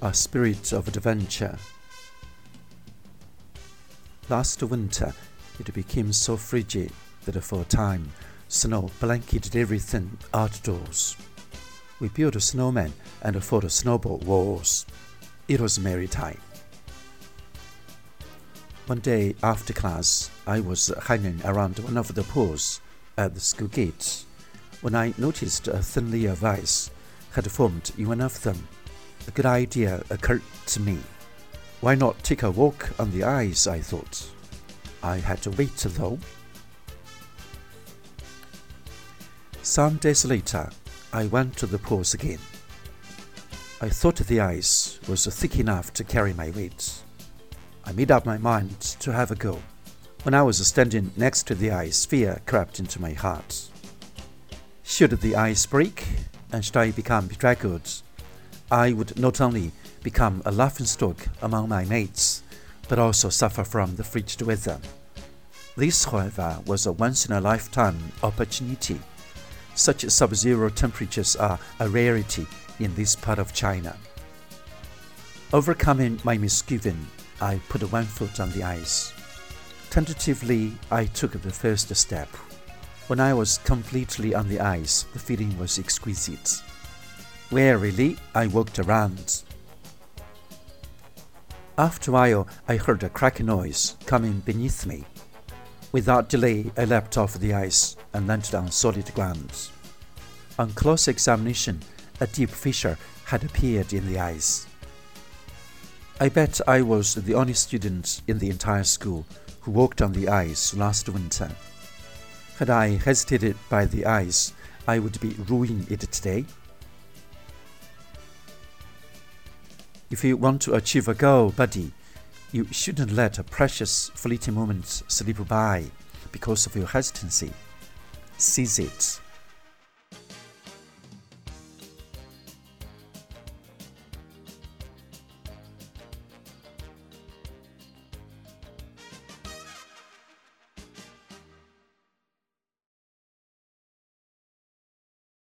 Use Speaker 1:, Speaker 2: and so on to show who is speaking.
Speaker 1: a spirit of adventure. Last winter, it became so frigid that for a time, snow blanketed everything outdoors. We built a snowman and fought snowball wars. It was merry time. One day after class, I was hanging around one of the pools at the school gate when I noticed a thin layer of ice had formed in one of them. A good idea occurred to me. Why not take a walk on the ice? I thought. I had to wait though. Some days later, I went to the pools again. I thought the ice was thick enough to carry my weight. I made up my mind to have a go. When I was standing next to the ice, fear crept into my heart. Should the ice break and should I become bedraggled, I would not only become a laughingstock among my mates, but also suffer from the frigid weather. This, however, was a once in a lifetime opportunity. Such sub zero temperatures are a rarity in this part of China. Overcoming my misgiving, I put one foot on the ice. Tentatively, I took the first step. When I was completely on the ice, the feeling was exquisite. Wearily, I walked around. After a while, I heard a cracking noise coming beneath me. Without delay, I leapt off the ice and landed on solid ground. On close examination, a deep fissure had appeared in the ice. I bet I was the only student in the entire school who walked on the ice last winter. Had I hesitated by the ice, I would be ruining it today. If you want to achieve a goal, buddy, you shouldn't let a precious fleeting moment slip by because of your hesitancy. Seize it.